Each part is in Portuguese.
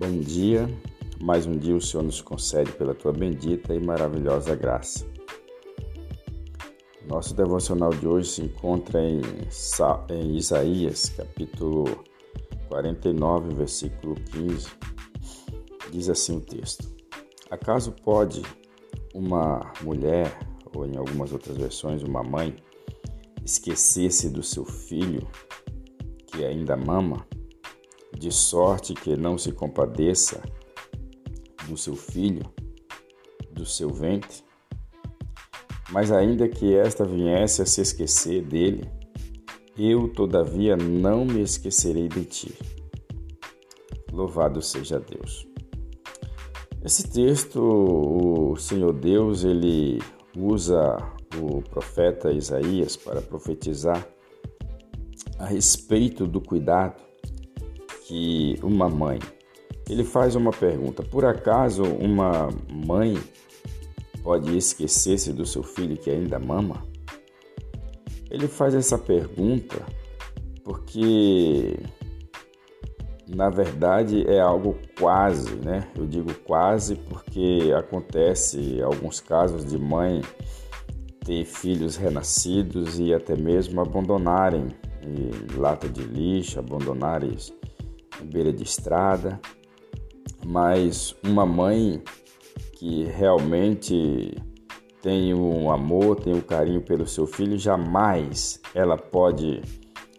Bom dia, mais um dia o Senhor nos concede pela tua bendita e maravilhosa graça. Nosso devocional de hoje se encontra em, Isaías, capítulo 49, versículo 15. Diz assim o texto: Acaso pode uma mulher, ou em algumas outras versões, uma mãe, esquecer-se do seu filho que ainda mama? De sorte que não se compadeça do seu filho, do seu ventre. Mas ainda que esta viesse a se esquecer dele, eu todavia não me esquecerei de ti. Louvado seja Deus. Esse texto, o Senhor Deus, ele usa o profeta Isaías para profetizar a respeito do cuidado que uma mãe. Ele faz uma pergunta: por acaso uma mãe pode esquecer-se do seu filho que ainda mama? Ele faz essa pergunta porque na verdade é algo quase, né? Eu digo quase porque acontece alguns casos de mãe ter filhos renascidos e até mesmo abandonarem lata de lixo, abandonarem beira de estrada, mas uma mãe que realmente tem um amor, tem um carinho pelo seu filho, jamais ela pode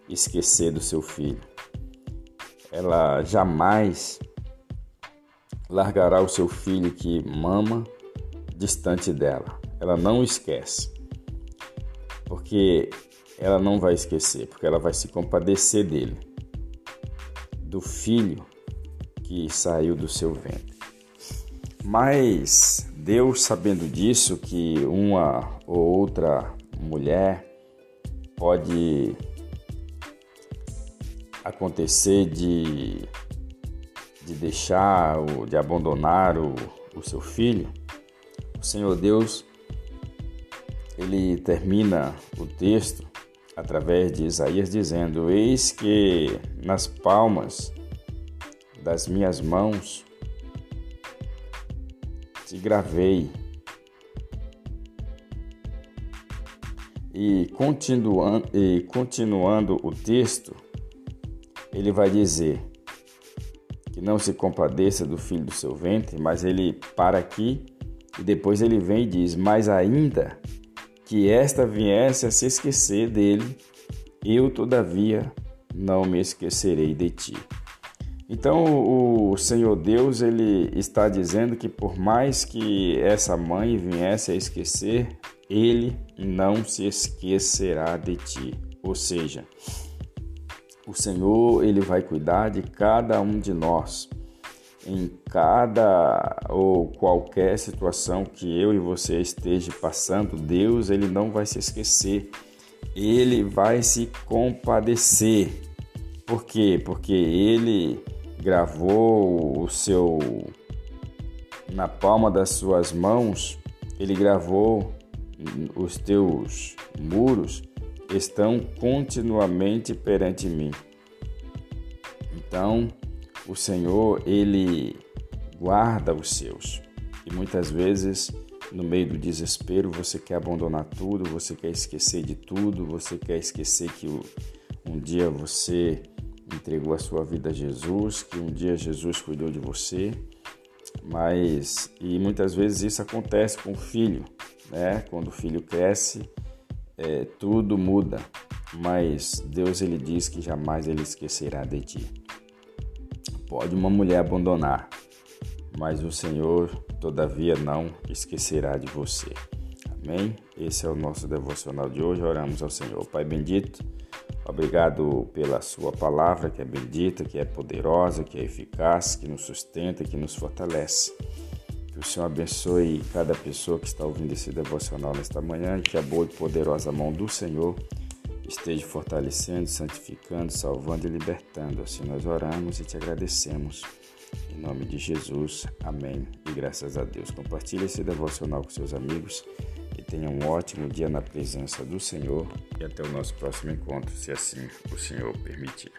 esquecer do seu filho. Ela jamais largará o seu filho que mama distante dela. Ela não esquece. Porque ela não vai esquecer, porque ela vai se compadecer dele do filho que saiu do seu ventre. Mas Deus, sabendo disso, que uma ou outra mulher pode acontecer de, de deixar, de abandonar o, o seu filho, o Senhor Deus, ele termina o texto através de Isaías, dizendo: Eis que nas palmas das minhas mãos te gravei. E continuando, e continuando o texto, ele vai dizer que não se compadeça do filho do seu ventre, mas ele para aqui e depois ele vem e diz: Mas ainda que esta viesse a se esquecer dele, eu todavia não me esquecerei de ti. Então o Senhor Deus ele está dizendo que por mais que essa mãe viesse a esquecer, ele não se esquecerá de ti. Ou seja, o Senhor ele vai cuidar de cada um de nós em cada ou qualquer situação que eu e você esteja passando, Deus ele não vai se esquecer. Ele vai se compadecer. Por quê? Porque ele gravou o seu na palma das suas mãos, ele gravou os teus muros estão continuamente perante mim. Então, o Senhor, ele guarda os seus. E muitas vezes, no meio do desespero, você quer abandonar tudo, você quer esquecer de tudo, você quer esquecer que um dia você entregou a sua vida a Jesus, que um dia Jesus cuidou de você. Mas e muitas vezes isso acontece com o filho, né? Quando o filho cresce, é, tudo muda. Mas Deus ele diz que jamais ele esquecerá de ti. Pode uma mulher abandonar, mas o Senhor, todavia, não esquecerá de você. Amém? Esse é o nosso devocional de hoje. Oramos ao Senhor. Pai bendito, obrigado pela Sua palavra que é bendita, que é poderosa, que é eficaz, que nos sustenta, que nos fortalece. Que o Senhor abençoe cada pessoa que está ouvindo esse devocional nesta manhã e que a boa e poderosa mão do Senhor esteja fortalecendo, santificando, salvando e libertando. Assim nós oramos e te agradecemos. Em nome de Jesus, amém. E graças a Deus. Compartilhe esse devocional com seus amigos e tenha um ótimo dia na presença do Senhor. E até o nosso próximo encontro, se assim o Senhor permitir.